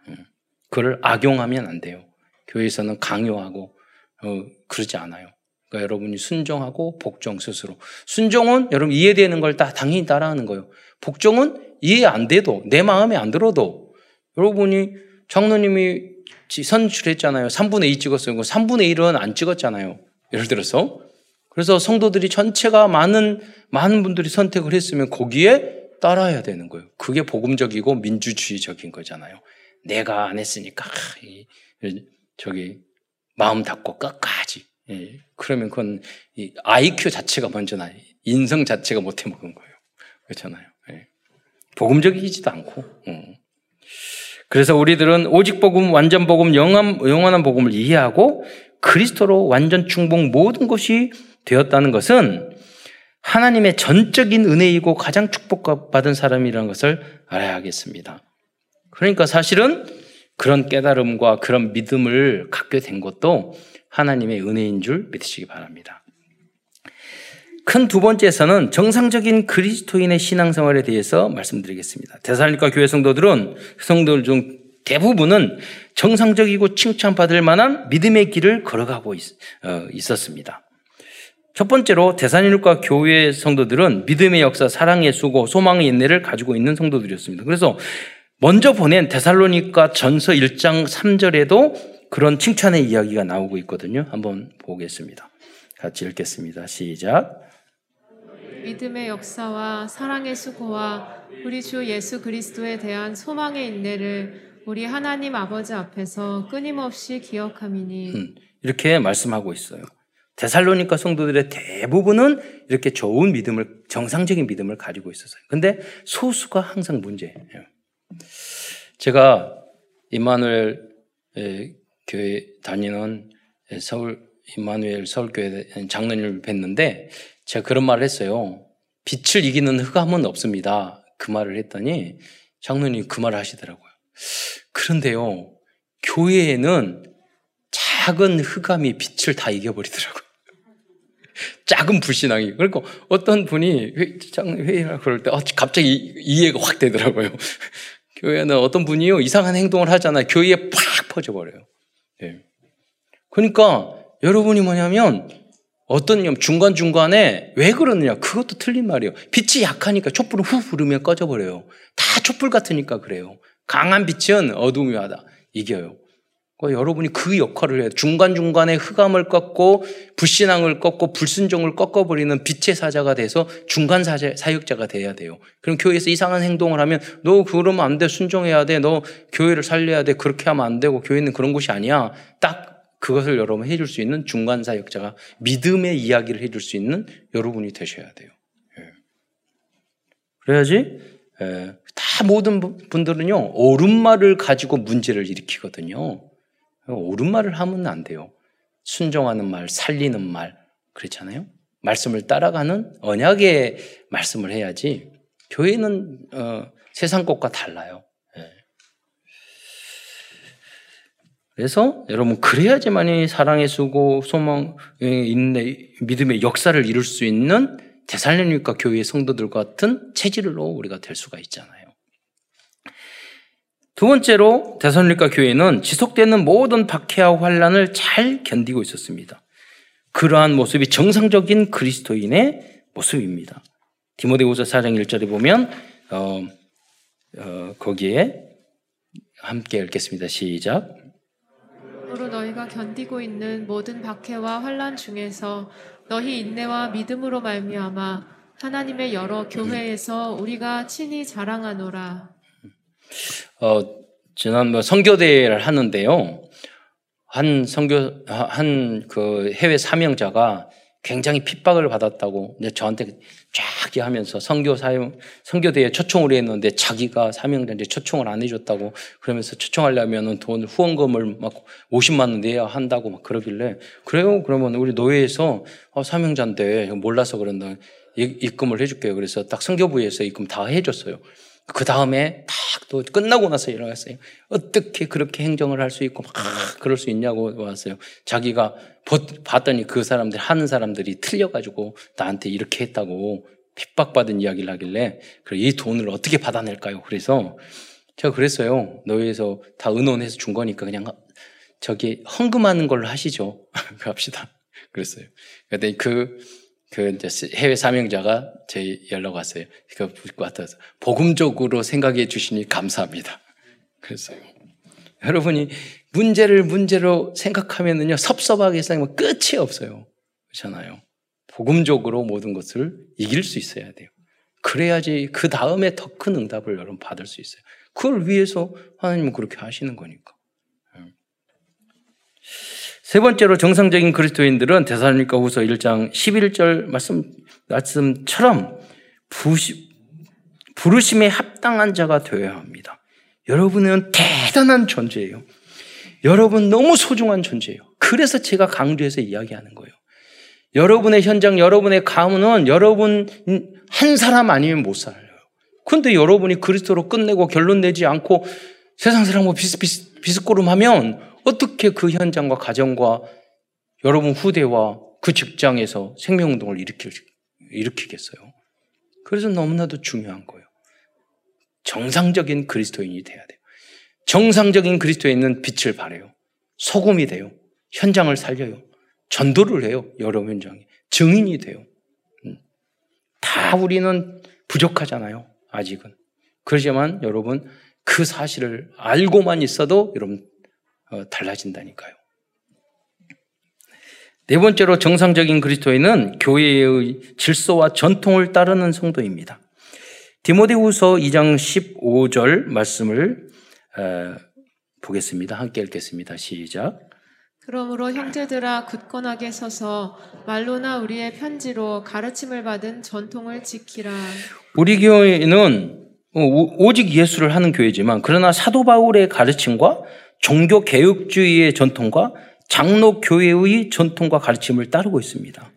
예. 그걸 악용하면 안 돼요. 교회에서는 강요하고 어, 그러지 않아요. 그러니까 여러분이 순종하고 복종 스스로. 순종은 여러분 이해되는 걸 다 당연히 따라하는 거예요. 복종은 이해 안 돼도 내 마음에 안 들어도 여러분이 장로님이 선출했잖아요. 3분의 2 찍었어요. 3분의 1은 안 찍었잖아요. 예를 들어서. 그래서 성도들이 전체가 많은, 많은 분들이 선택을 했으면 거기에 따라야 되는 거예요. 그게 복음적이고 민주주의적인 거잖아요. 내가 안 했으니까, 저기, 마음 닫고 끝까지. 예. 그러면 그건 IQ 자체가 먼저나 인성 자체가 못해 먹은 거예요. 그렇잖아요. 예. 복음적이지도 않고. 어. 그래서 우리들은 오직 복음, 완전 복음, 영원, 영원한 복음을 이해하고 그리스도로 완전 충복 모든 것이 되었다는 것은 하나님의 전적인 은혜이고 가장 축복받은 사람이라는 것을 알아야겠습니다. 그러니까 사실은 그런 깨달음과 그런 믿음을 갖게 된 것도 하나님의 은혜인 줄 믿으시기 바랍니다. 큰 두 번째에서는 정상적인 그리스도인의 신앙생활에 대해서 말씀드리겠습니다. 대살리카 교회 성도들은 성도들 중 대부분은 정상적이고 칭찬받을 만한 믿음의 길을 걸어가고 있, 어, 있었습니다. 첫 번째로 대산일과 교회 성도들은 믿음의 역사, 사랑의 수고, 소망의 인내를 가지고 있는 성도들이었습니다. 그래서 먼저 보낸 데살로니가 전서 1장 3절에도 그런 칭찬의 이야기가 나오고 있거든요. 한번 보겠습니다. 같이 읽겠습니다. 시작. 믿음의 역사와 사랑의 수고와 우리 주 예수 그리스도에 대한 소망의 인내를 우리 하나님 아버지 앞에서 끊임없이 기억함이니 음, 이렇게 말씀하고 있어요. 데살로니카 성도들의 대부분은 이렇게 좋은 믿음을 정상적인 믿음을 가지고 있었어요. 근데 소수가 항상 문제예요. 제가 이마누엘 교회 다니는 서울 이마누엘 서울교회 장로님을 뵀는데 제가 그런 말을 했어요. 빛을 이기는 흑암은 없습니다. 그 말을 했더니 장로님 그 말을 하시더라고요. 그런데요, 교회에는 작은 흑암이 빛을 다 이겨버리더라고요. 작은 불신앙이. 그러니까 어떤 분이 회의를 그럴 때 어, 갑자기 이해가 확 되더라고요. 교회는 어떤 분이요, 이상한 행동을 하잖아요. 교회에 팍 퍼져버려요. 네. 그러니까 여러분이 뭐냐면 어떤 중간 중간에 왜 그러느냐. 그것도 틀린 말이에요. 빛이 약하니까 촛불은 후 부르면 꺼져버려요. 다 촛불 같으니까 그래요. 강한 빛은 어둠이 하다. 이겨요. 여러분이 그 역할을 해요. 중간중간에 흑암을 꺾고 불신앙을 꺾고 불순종을 꺾어버리는 빛의 사자가 돼서 중간 사자, 사역자가 돼야 돼요. 그럼 교회에서 이상한 행동을 하면 너 그러면 안 돼. 순종해야 돼. 너 교회를 살려야 돼. 그렇게 하면 안 되고 교회는 그런 곳이 아니야. 딱 그것을 여러분 해줄 수 있는 중간 사역자가 믿음의 이야기를 해줄 수 있는 여러분이 되셔야 돼요. 예. 그래야지 예. 다 모든 분들은요 옳은 말을 가지고 문제를 일으키거든요. 옳은 말을 하면 안 돼요. 순종하는 말, 살리는 말 그렇잖아요. 말씀을 따라가는 언약의 말씀을 해야지. 교회는 어, 세상 것과 달라요. 그래서 여러분 그래야지만이 사랑의 수고, 소망, 인내, 믿음의 역사를 이룰 수 있는 대살로니까 교회의 성도들 같은 체질로 우리가 될 수가 있잖아요. 두 번째로 대살로니까 교회는 지속되는 모든 박해와 환란을 잘 견디고 있었습니다. 그러한 모습이 정상적인 그리스도인의 모습입니다. 디모데후서 4장 1절에 보면 어, 어, 거기에 함께 읽겠습니다. 시작. 으로 너희가 견디고 있는 모든 박해와 환란 중에서 너희 인내와 믿음으로 말미암아 하나님의 여러 교회에서 우리가 친히 자랑하노라. 어, 지난 뭐 선교대회를 하는데요. 한 선교 한 그 해외 사명자가 굉장히 핍박을 받았다고 이제 저한테 쫙 하면서 선교 사용 선교대에 초청을 했는데 자기가 사명자인데 초청을 안 해줬다고 그러면서 초청하려면은 돈 후원금을 막 50만 원 내야 한다고 막 그러길래 그래요? 그러면 우리 노예에서 어, 사명자인데 몰라서 그런다. 입금을 해줄게요. 그래서 딱 선교부에서 입금 다 해줬어요 그 다음에 딱 또 끝나고 나서 일어났어요. 어떻게 그렇게 행정을 할 수 있고 막 그럴 수 있냐고 왔어요. 자기가 봤더니 그 사람들 하는 사람들이 틀려가지고 나한테 이렇게 했다고 핍박받은 이야기를 하길래 그래 이 돈을 어떻게 받아낼까요? 그래서 제가 그랬어요. 너희에서 다 의논해서 준 거니까 그냥 저기 헌금하는 걸로 하시죠. 합시다. 그랬어요. 그랬더니 그, 그 이제 해외 사명자가 제 연락 왔어요. 그거 왔다서 복음적으로 생각해 주시니 감사합니다. 그랬어요. 여러분이 문제를 문제로 생각하면은요, 섭섭하게 생각하면 끝이 없어요. 그렇잖아요. 복음적으로 모든 것을 이길 수 있어야 돼요. 그래야지 그 다음에 더 큰 응답을 여러분 받을 수 있어요. 그걸 위해서 하나님은 그렇게 하시는 거니까. 세 번째로 정상적인 그리스도인들은 대사님과 후서 1장 11절 말씀, 말씀처럼 부시, 부르심에 합당한 자가 되어야 합니다. 여러분은 대단한 존재예요. 여러분 너무 소중한 존재예요. 그래서 제가 강조해서 이야기하는 거예요. 여러분의 현장, 여러분의 가문은 여러분 한 사람 아니면 못 살아요. 근데 여러분이 그리스도로 끝내고 결론 내지 않고 세상 사람과 비슷비슷, 비슷고름 하면 어떻게 그 현장과 가정과 여러분 후대와 그 직장에서 생명운동을 일으키겠어요? 그래서 너무나도 중요한 거예요. 정상적인 그리스도인이 돼야 돼요. 정상적인 그리스도인은 빛을 발해요. 소금이 돼요. 현장을 살려요. 전도를 해요. 여러 현장에. 증인이 돼요. 음. 다 우리는 부족하잖아요. 아직은. 그렇지만 여러분 그 사실을 알고만 있어도 여러분 어, 달라진다니까요. 네 번째로 정상적인 그리스도인은 교회의 질서와 전통을 따르는 성도입니다. 디모데후서 2장 15절 말씀을 어, 보겠습니다. 함께 읽겠습니다. 시작. 그러므로 형제들아 굳건하게 서서 말로나 우리의 편지로 가르침을 받은 전통을 지키라. 우리 교회는 오직 예수를 하는 교회지만 그러나 사도 바울의 가르침과 종교 개혁주의의 전통과 장로 교회의 전통과 가르침을 따르고 있습니다.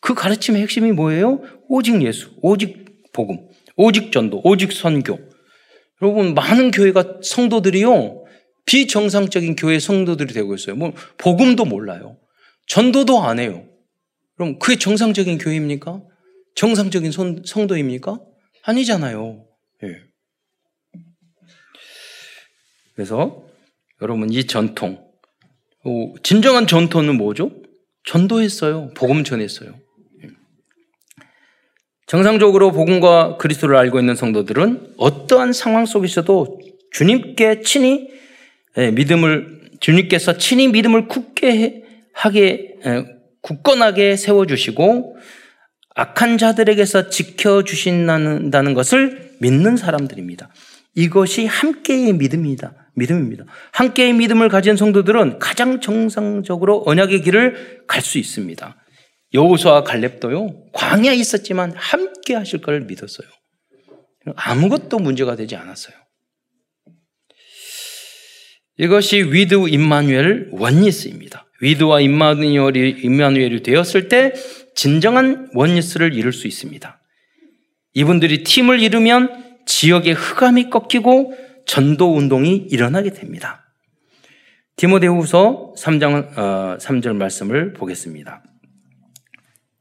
그 가르침의 핵심이 뭐예요? 오직 예수, 오직 복음, 오직 전도, 오직 선교. 여러분 많은 교회가 성도들이요 비정상적인 교회 성도들이 되고 있어요. 뭐 복음도 몰라요. 전도도 안 해요. 그럼 그게 정상적인 교회입니까? 정상적인 성도입니까? 아니잖아요. 예. 그래서 여러분 이 전통 어, 진정한 전통은 뭐죠? 전도했어요. 복음 전했어요. 예. 정상적으로 복음과 그리스도를 알고 있는 성도들은 어떠한 상황 속에서도 주님께 친히 예, 믿음을 주님께서 친히 믿음을 굳게 하게 예, 굳건하게 세워 주시고 악한 자들에게서 지켜 주신다는 것을 믿는 사람들입니다. 이것이 함께의 믿음이다. 믿음입니다. 함께의 믿음을 가진 성도들은 가장 정상적으로 언약의 길을 갈 수 있습니다. 여호수와 갈렙도요 광야에 있었지만 함께 하실 걸 믿었어요. 아무것도 문제가 되지 않았어요. 이것이 with 임마누엘 oneness입니다. with와 임마누엘이, 임마누엘이 되었을 때 진정한 oneness를 이룰 수 있습니다. 이분들이 팀을 이루면 지역의 흑암이 꺾이고 전도 운동이 일어나게 됩니다. 디모데후서 3장 어, 3절 말씀을 보겠습니다.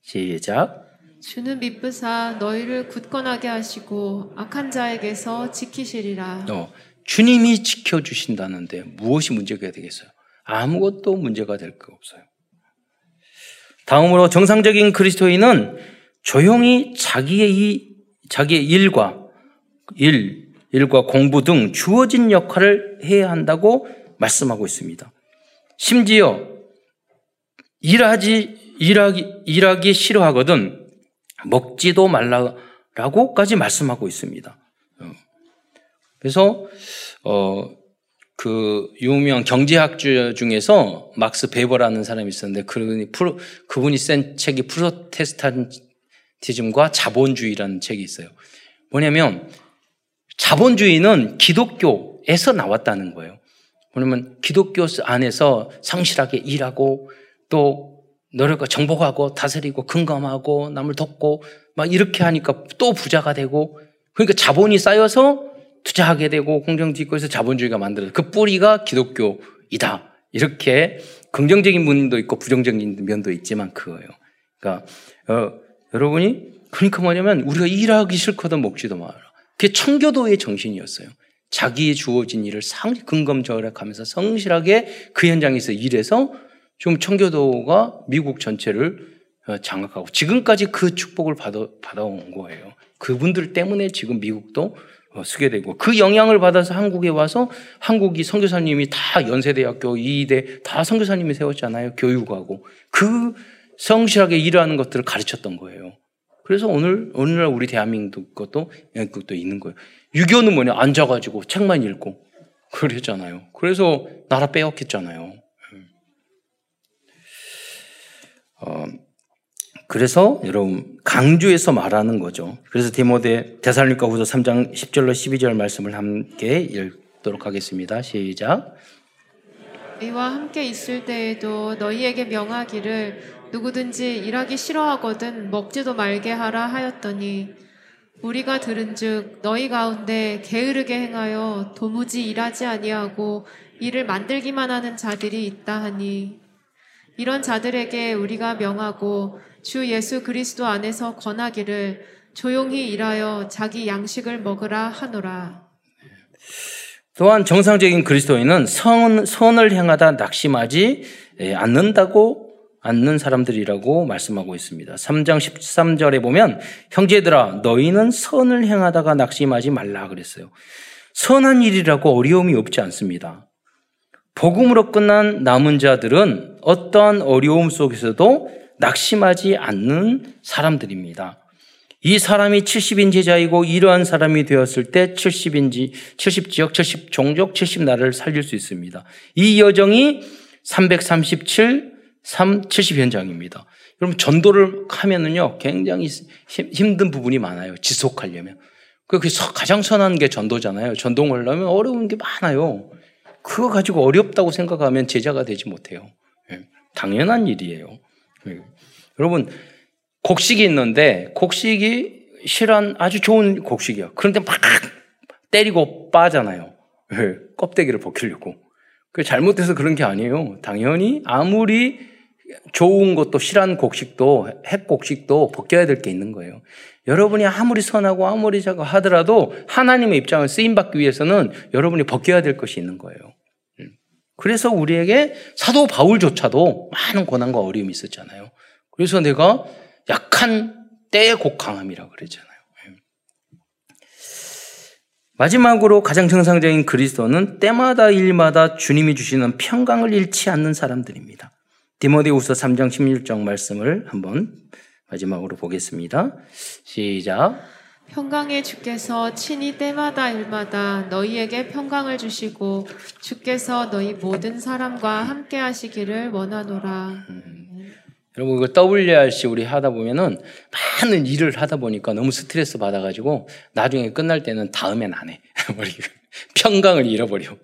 시작. 주는 미쁘사 너희를 굳건하게 하시고 악한 자에게서 지키시리라. 어, 주님이 지켜 주신다는데 무엇이 문제가 되겠어요? 아무것도 문제가 될 거 없어요. 다음으로 정상적인 그리스도인은 조용히 자기의 이, 자기의 일과 일, 일과 공부 등 주어진 역할을 해야 한다고 말씀하고 있습니다. 심지어 일하지 일하기 일하기 싫어하거든 먹지도 말라라고까지 말씀하고 있습니다. 어. 그래서 어 그 유명 경제학주 중에서 막스 베버라는 사람이 있었는데 그분이 프로, 그분이 쓴 책이 프로테스탄티즘과 자본주의라는 책이 있어요. 뭐냐면 자본주의는 기독교에서 나왔다는 거예요. 왜냐면 기독교 안에서 성실하게 일하고 또 노력과 정복하고 다스리고 근감하고 남을 돕고 막 이렇게 하니까 또 부자가 되고 그러니까 자본이 쌓여서 투자하게 되고 공정짓고해서 자본주의가 만들어서 그 뿌리가 기독교이다. 이렇게 긍정적인 면도 있고 부정적인 면도 있지만 그거예요. 그러니까 어, 여러분이 그러니까 뭐냐면 우리가 일하기 싫거든 먹지도 마라. 그게 청교도의 정신이었어요. 자기의 주어진 일을 상 근검절약하면서 성실하게 그 현장에서 일해서 좀 청교도가 미국 전체를 어, 장악하고 지금까지 그 축복을 받아, 받아온 거예요. 그분들 때문에 지금 미국도 어, 쓰게 되고 그 영향을 받아서 한국에 와서 한국이 선교사님이 다 연세대학교 이대 다 선교사님이 세웠잖아요. 교육하고 그 성실하게 일하는 것들을 가르쳤던 거예요. 그래서 오늘 오늘날 우리 대한민국 것도 영국도 있는 거예요. 유교는 뭐냐 앉아가지고 책만 읽고 그랬잖아요. 그래서 나라 빼앗겼잖아요. 어, 그래서 여러분 강조해서 말하는 거죠. 그래서 디모데 대살로니가 후서 3장 10절로 12절 말씀을 함께 읽도록 하겠습니다. 시작. 이와 함께 있을 때에도 너희에게 명하기를 누구든지 일하기 싫어하거든 먹지도 말게 하라 하였더니 우리가 들은즉 너희 가운데 게으르게 행하여 도무지 일하지 아니하고 일을 만들기만 하는 자들이 있다 하니 이런 자들에게 우리가 명하고 주 예수 그리스도 안에서 권하기를 조용히 일하여 자기 양식을 먹으라 하노라. 또한 정상적인 그리스도인은 선, 선을 행하다 낙심하지 않는다고 않는 사람들이라고 말씀하고 있습니다. 3장 13절에 보면 형제들아 너희는 선을 행하다가 낙심하지 말라 그랬어요. 선한 일이라고 어려움이 없지 않습니다. 복음으로 끝난 남은 자들은 어떠한 어려움 속에서도 낙심하지 않는 사람들입니다. 이 사람이 70인 제자이고 이러한 사람이 되었을 때 70인지 70 지역, 70 종족, 70 나라를 살릴 수 있습니다. 이 여정이 337, 3, 70현장입니다. 여러분 전도를 하면은요 굉장히 힘든 부분이 많아요. 지속하려면. 그 가장 선한 게 전도잖아요. 전도를 하려면 어려운 게 많아요. 그거 가지고 어렵다고 생각하면 제자가 되지 못해요. 예, 당연한 일이에요. 예. 여러분 곡식이 있는데 곡식이 실한 아주 좋은 곡식이야. 그런데 막 때리고 빠잖아요. 예, 껍데기를 벗기려고. 그 잘못돼서 그런 게 아니에요. 당연히 아무리 좋은 것도 실한 곡식도 핵 곡식도 벗겨야 될 게 있는 거예요. 여러분이 아무리 선하고 아무리 자고 하더라도 하나님의 입장을 쓰임 받기 위해서는 여러분이 벗겨야 될 것이 있는 거예요. 음. 그래서 우리에게 사도 바울조차도 많은 고난과 어려움이 있었잖아요. 그래서 내가 약한 때의 곡강함이라고 그러잖아요. 음. 마지막으로 가장 정상적인 그리스도는 때마다 일마다 주님이 주시는 평강을 잃지 않는 사람들입니다. 디모데후서 3장 16절 말씀을 한번 마지막으로 보겠습니다. 시작. 평강의 주께서 친히 때마다 일마다 너희에게 평강을 주시고 주께서 너희 모든 사람과 함께 하시기를 원하노라. 음. 여러분 그 WRC 우리 하다 보면은 많은 일을 하다 보니까 너무 스트레스 받아가지고 나중에 끝날 때는 다음엔 안 해. 평강을 잃어버려.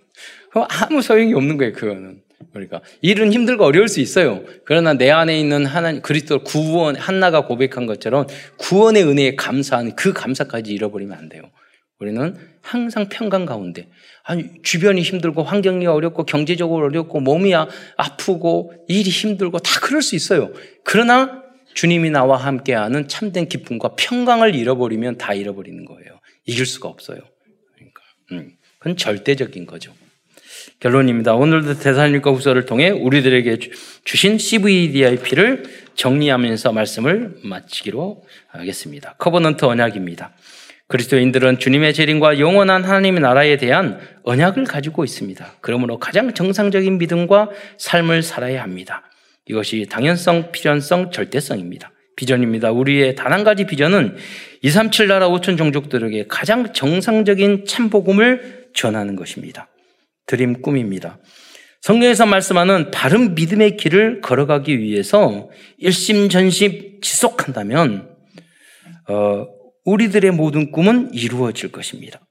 아무 소용이 없는 거예요 그거는. 그러니까 일은 힘들고 어려울 수 있어요. 그러나 내 안에 있는 하나님 그리스도 구원 한나가 고백한 것처럼 구원의 은혜에 감사한 그 감사까지 잃어버리면 안 돼요. 우리는 항상 평강 가운데 아니 주변이 힘들고 환경이 어렵고 경제적으로 어렵고 몸이 아, 아프고 일이 힘들고 다 그럴 수 있어요. 그러나 주님이 나와 함께하는 참된 기쁨과 평강을 잃어버리면 다 잃어버리는 거예요. 이길 수가 없어요. 그러니까 음, 그건 절대적인 거죠. 결론입니다. 오늘도 데살로니가 후서를 통해 우리들에게 주신 CVDIP를 정리하면서 말씀을 마치기로 하겠습니다. covenant 언약입니다. 그리스도인들은 주님의 재림과 영원한 하나님의 나라에 대한 언약을 가지고 있습니다. 그러므로 가장 정상적인 믿음과 삶을 살아야 합니다. 이것이 당연성, 필연성, 절대성입니다. 비전입니다. 우리의 단 한 가지 비전은 237 나라 5천 종족들에게 가장 정상적인 참복음을 전하는 것입니다. 드림 꿈입니다. 성경에서 말씀하는 바른 믿음의 길을 걸어가기 위해서 일심전심 지속한다면 어, 우리들의 모든 꿈은 이루어질 것입니다.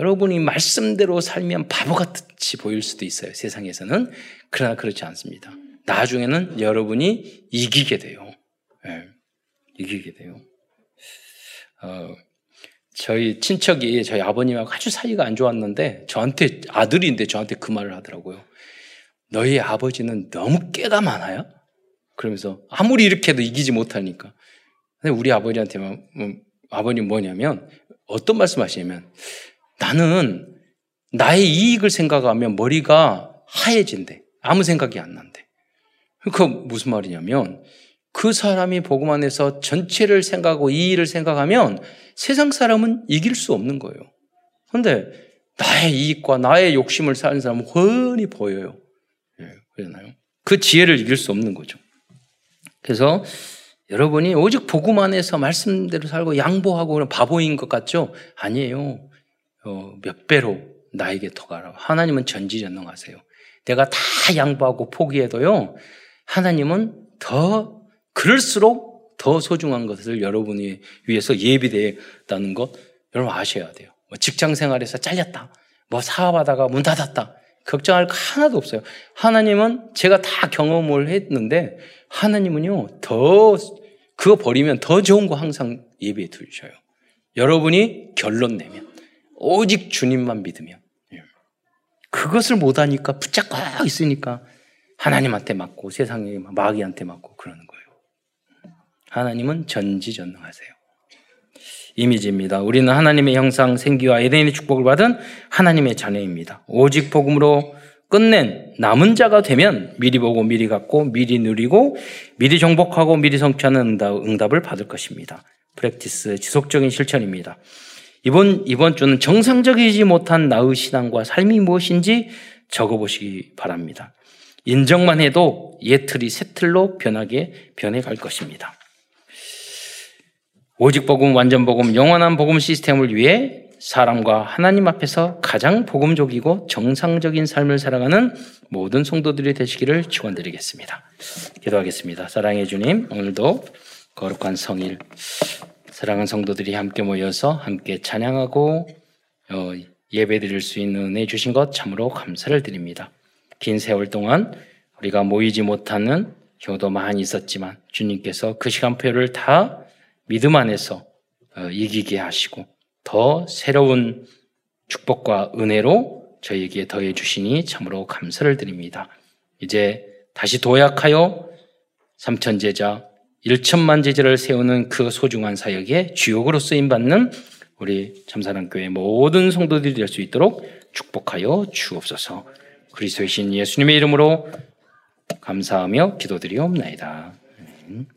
여러분이 말씀대로 살면 바보 같이 보일 수도 있어요. 세상에서는 그러나 그렇지 않습니다. 나중에는 여러분이 이기게 돼요. 네, 이기게 돼요. 어, 저희 친척이 저희 아버님하고 아주 사이가 안 좋았는데 저한테 아들인데 저한테 그 말을 하더라고요. 너희 아버지는 너무 깨가 많아요. 그러면서 아무리 이렇게 해도 이기지 못하니까. 근데 우리 아버지한테 뭐, 아버님 뭐냐면 어떤 말씀하시냐면 나는 나의 이익을 생각하면 머리가 하얘진대. 아무 생각이 안 난대. 그 무슨 말이냐면 그 사람이 복음 안에서 전체를 생각하고 이 일을 생각하면 세상 사람은 이길 수 없는 거예요. 그런데 나의 이익과 나의 욕심을 사는 사람은 훤히 보여요. 예, 그러나요? 그 지혜를 이길 수 없는 거죠. 그래서 여러분이 오직 복음 안에서 말씀대로 살고 양보하고 바보인 것 같죠? 아니에요. 어, 몇 배로 나에게 더 가라. 하나님은 전지전능하세요. 내가 다 양보하고 포기해도요, 하나님은 더 그럴수록 더 소중한 것을 여러분이 위해서 예비되다는 것 여러분 아셔야 돼요. 뭐 직장 생활에서 잘렸다. 뭐 사업하다가 문 닫았다. 걱정할 거 하나도 없어요. 하나님은 제가 다 경험을 했는데 하나님은요 더 그거 버리면 더 좋은 거 항상 예비해 두셔요. 여러분이 결론 내면 오직 주님만 믿으면 예. 그것을 못하니까 붙잡고 있으니까 하나님한테 맞고 세상에 마귀한테 맞고 그러는 거예요. 하나님은 전지전능하세요. 이미지입니다. 우리는 하나님의 형상, 생기와 에덴의 축복을 받은 하나님의 자녀입니다. 오직 복음으로 끝낸 남은 자가 되면 미리 보고 미리 갖고 미리 누리고 미리 정복하고 미리 성취하는 응답 을 받을 것입니다. 프랙티스 지속적인 실천입니다. 이번 이번 주는 정상적이지 못한 나의 신앙과 삶이 무엇인지 적어보시기 바랍니다. 인정만 해도 옛 틀이 새 틀로 변하게 변해갈 것입니다. 오직 복음, 완전 복음, 영원한 복음 시스템을 위해 사람과 하나님 앞에서 가장 복음적이고 정상적인 삶을 살아가는 모든 성도들이 되시기를 축원드리겠습니다. 기도하겠습니다. 사랑해 주님, 오늘도 거룩한 성일 사랑하는 성도들이 함께 모여서 함께 찬양하고 어, 예배드릴 수 있는 은혜 주신 것 참으로 감사를 드립니다. 긴 세월 동안 우리가 모이지 못하는 경우도 많이 있었지만 주님께서 그 시간표를 다 믿음 안에서 어, 이기게 하시고 더 새로운 축복과 은혜로 저희에게 더해 주시니 참으로 감사를 드립니다. 이제 다시 도약하여 삼천 제자, 일천만 제자를 세우는 그 소중한 사역에 주역으로 쓰임 받는 우리 참사랑 교회 모든 성도들이 될 수 있도록 축복하여 주옵소서. 그리스도의 신 예수님의 이름으로 감사하며 기도드리옵나이다. 아멘.